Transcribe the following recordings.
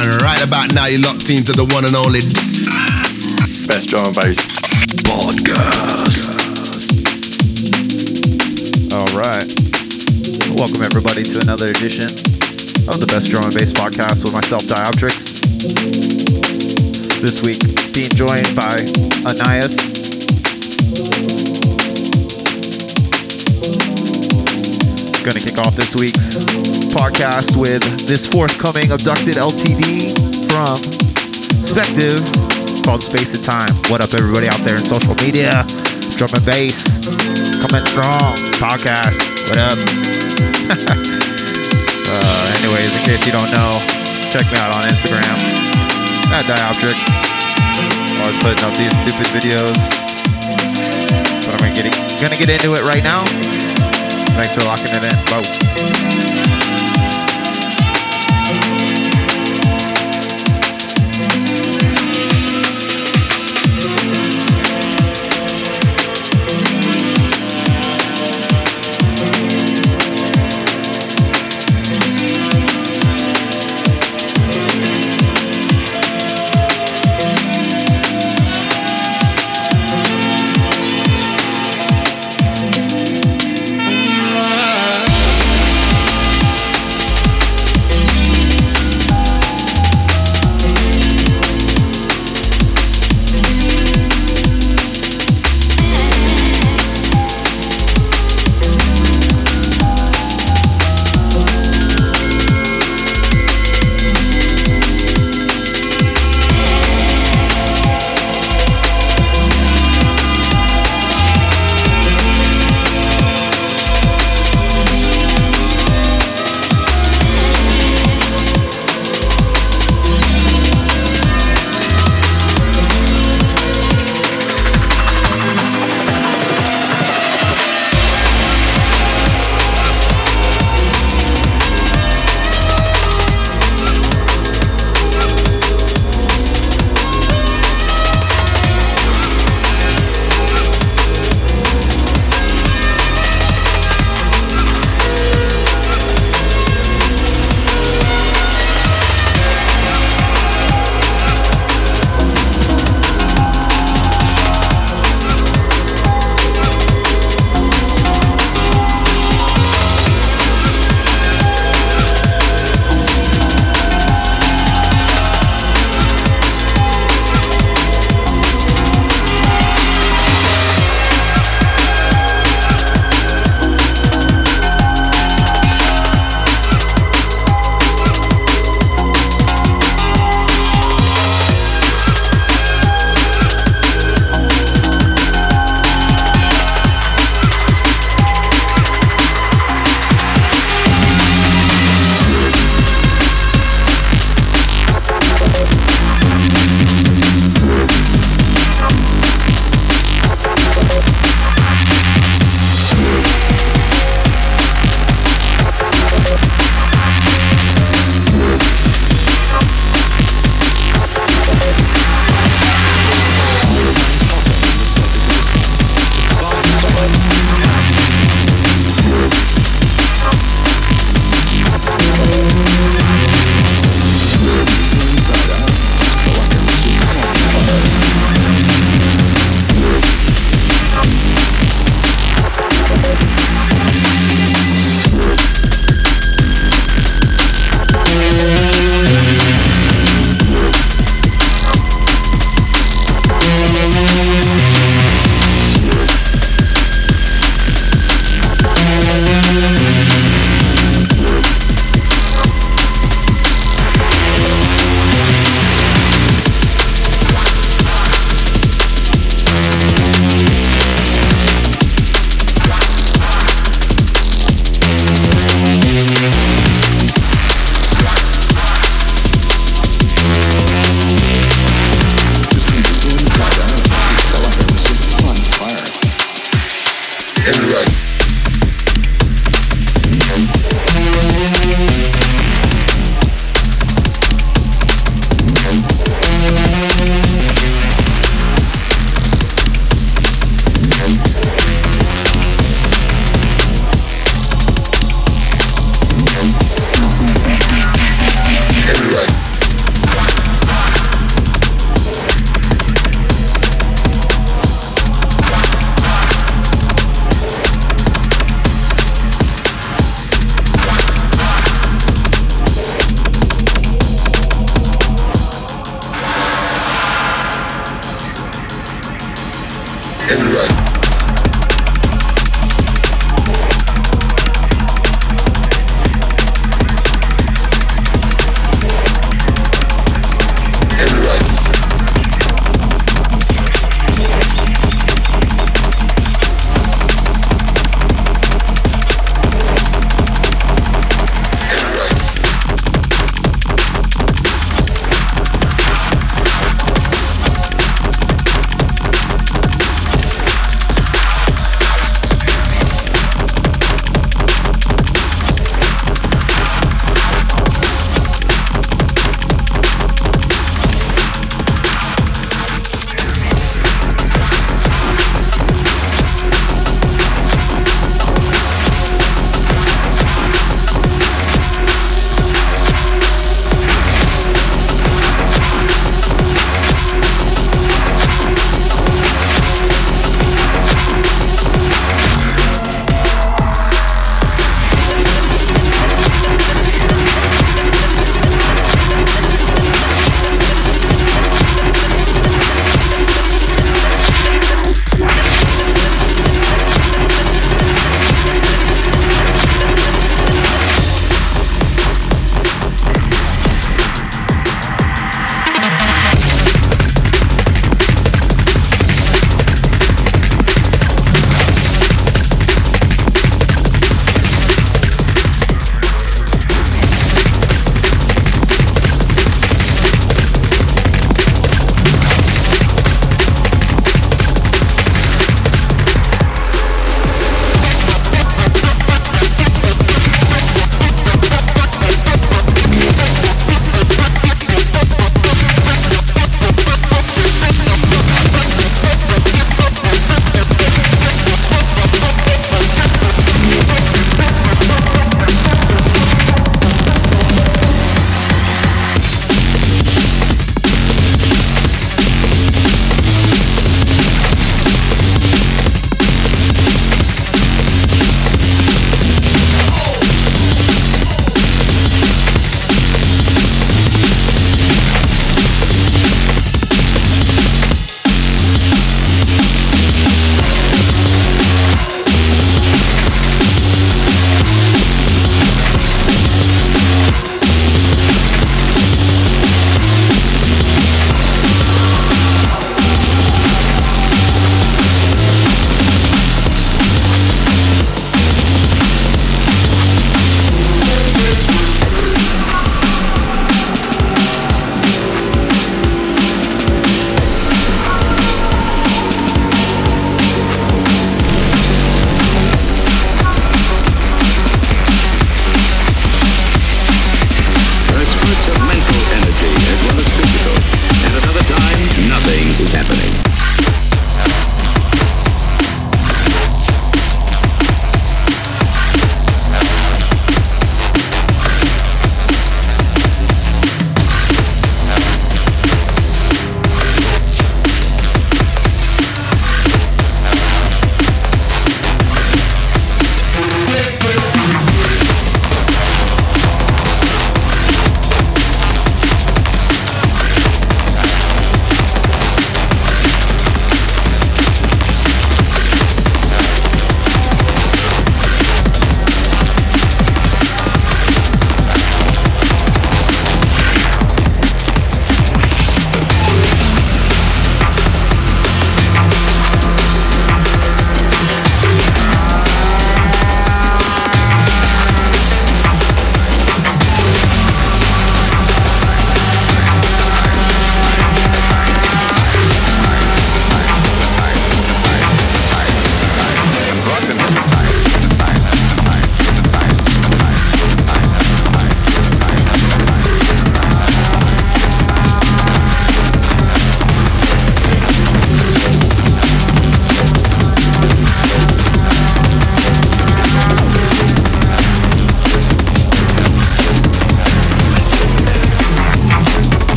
And right about now, you're locked into the one and only Best drum and bass podcast. All right. Welcome, everybody, to another edition of the Best Drum and Bass podcast with myself, Dioptrics. This week, being joined by Annias. To kick off this week's podcast with this forthcoming Abducted LTD from Spective called Space and Time. What up, everybody out there in social media? Drum and bass, coming strong, podcast. What up? uh, anyways, in case you don't know, check me out on Instagram at Dioptrics. Always putting up these stupid videos. But I'm gonna get, it, gonna get into it right now. Thanks for locking it in. Whoa.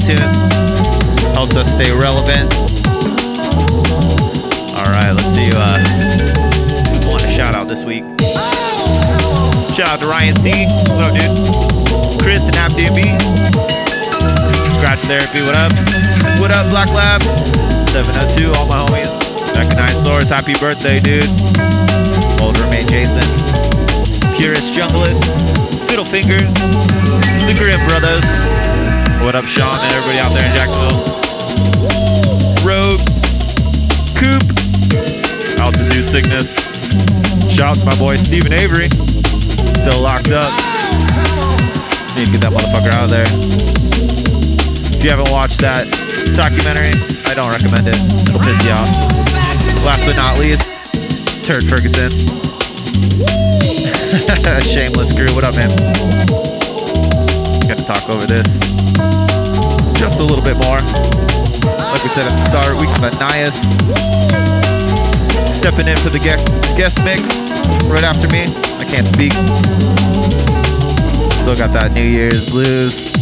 iTunes. Helps us stay relevant. All right, let's see uh, who's wanting a shout out this week. Shout out to Ryan C. What up, dude? Chris and AppDB. Scratch Therapy, what up? What up, Black Lab? 702, all my homies. Mechanized Source, happy birthday, dude. Old roommate Jason. Purist Junglist. Fiddle Fingers. The Grim Brothers. What up, Sean and everybody out there in Jacksonville? Rogue. Coop. Altitude Sickness. Shout out to my boy Steven Avery. Still locked up. Need to get that motherfucker out of there. If you haven't watched that documentary, I don't recommend it. It'll piss you off. Last but not least, Turd Ferguson. Shameless crew. What up, man? Gotta talk over this just a little bit more. Like we said at the start, we got Nias stepping in for the guest guest mix right after me. I can't speak. Still got that New Year's blues.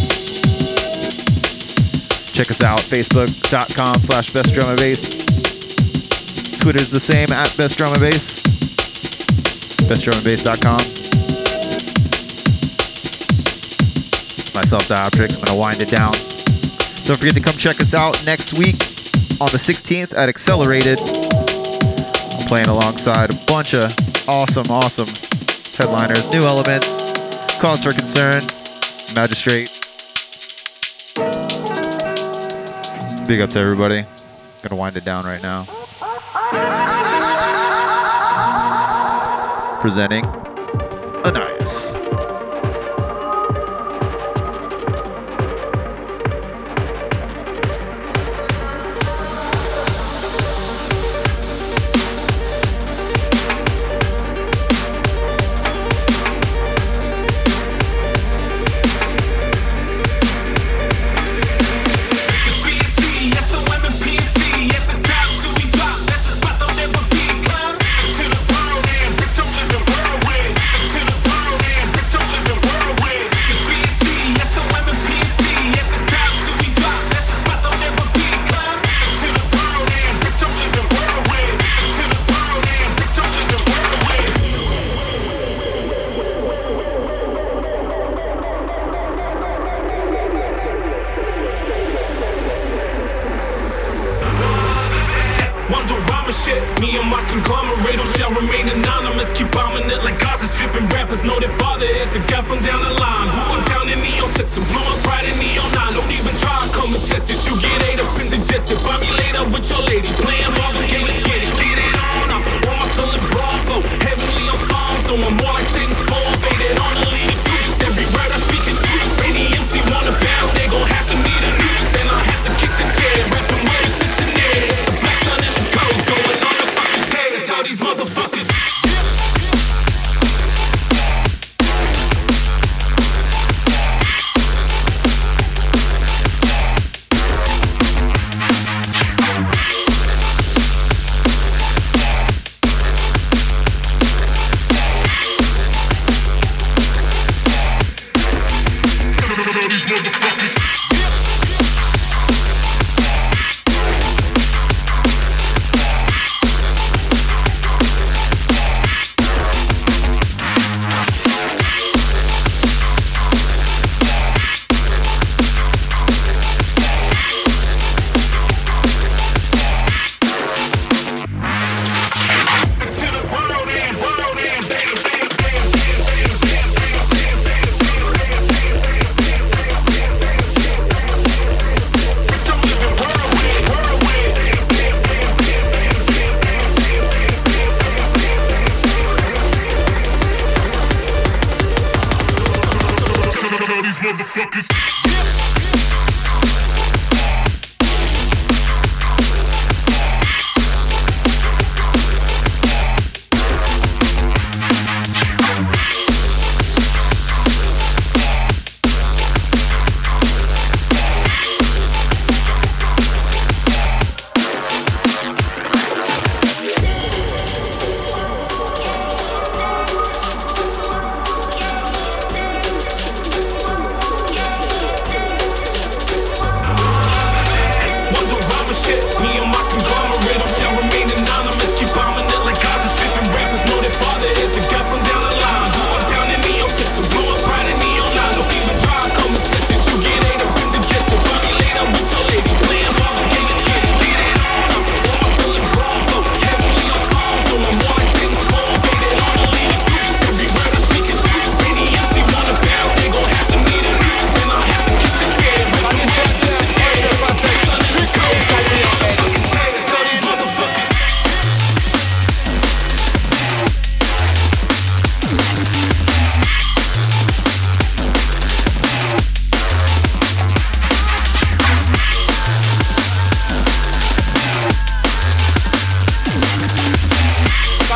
Check us out, facebook.com slash best drum and bass. Twitter's the same at best drum and bass. bestdrumandbass.com. Myself, Dioptrics. I'm to wind it down. Don't forget to come check us out next week on the 16th at Accelerated. I'm playing alongside a bunch of awesome, awesome headliners, Nu Elementz, Cause 4 Concern, magistrate. Big up to everybody. Gonna wind it down right now. Presenting Annias.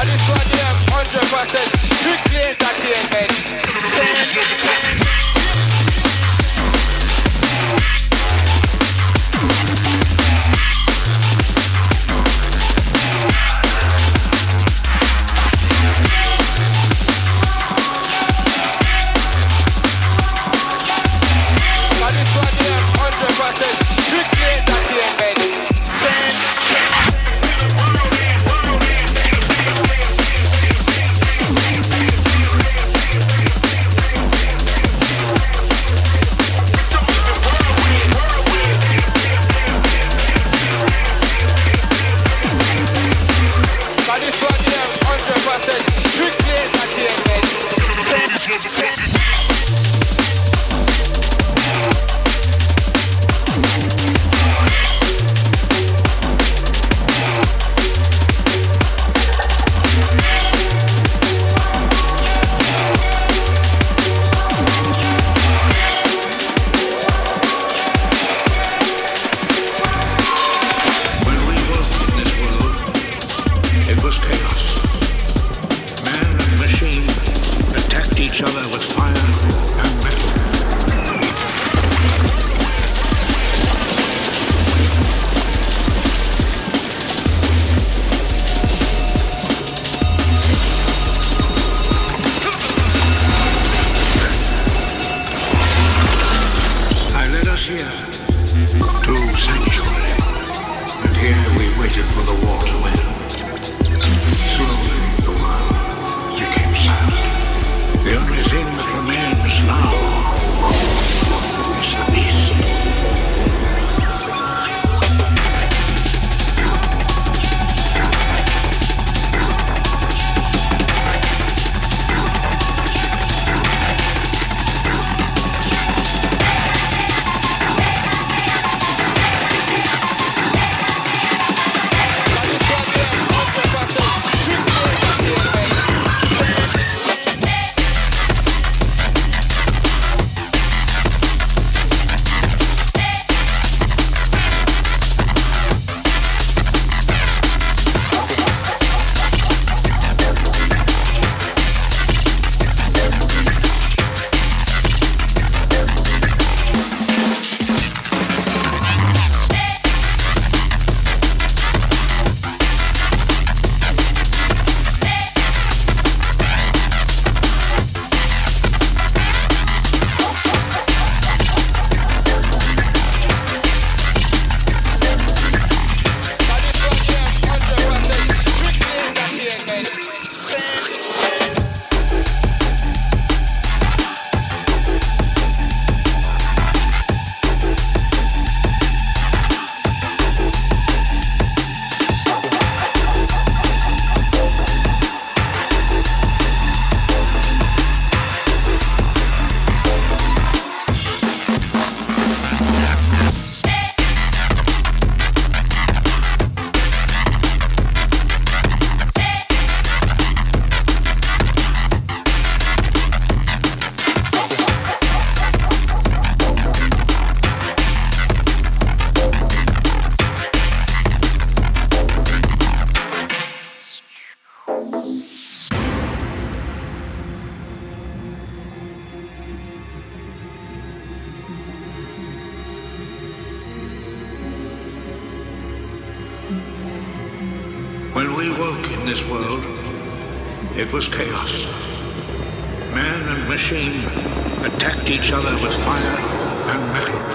The only thing that remained awoke in this world, it was chaos. Man and machine attacked each other with fire and metal.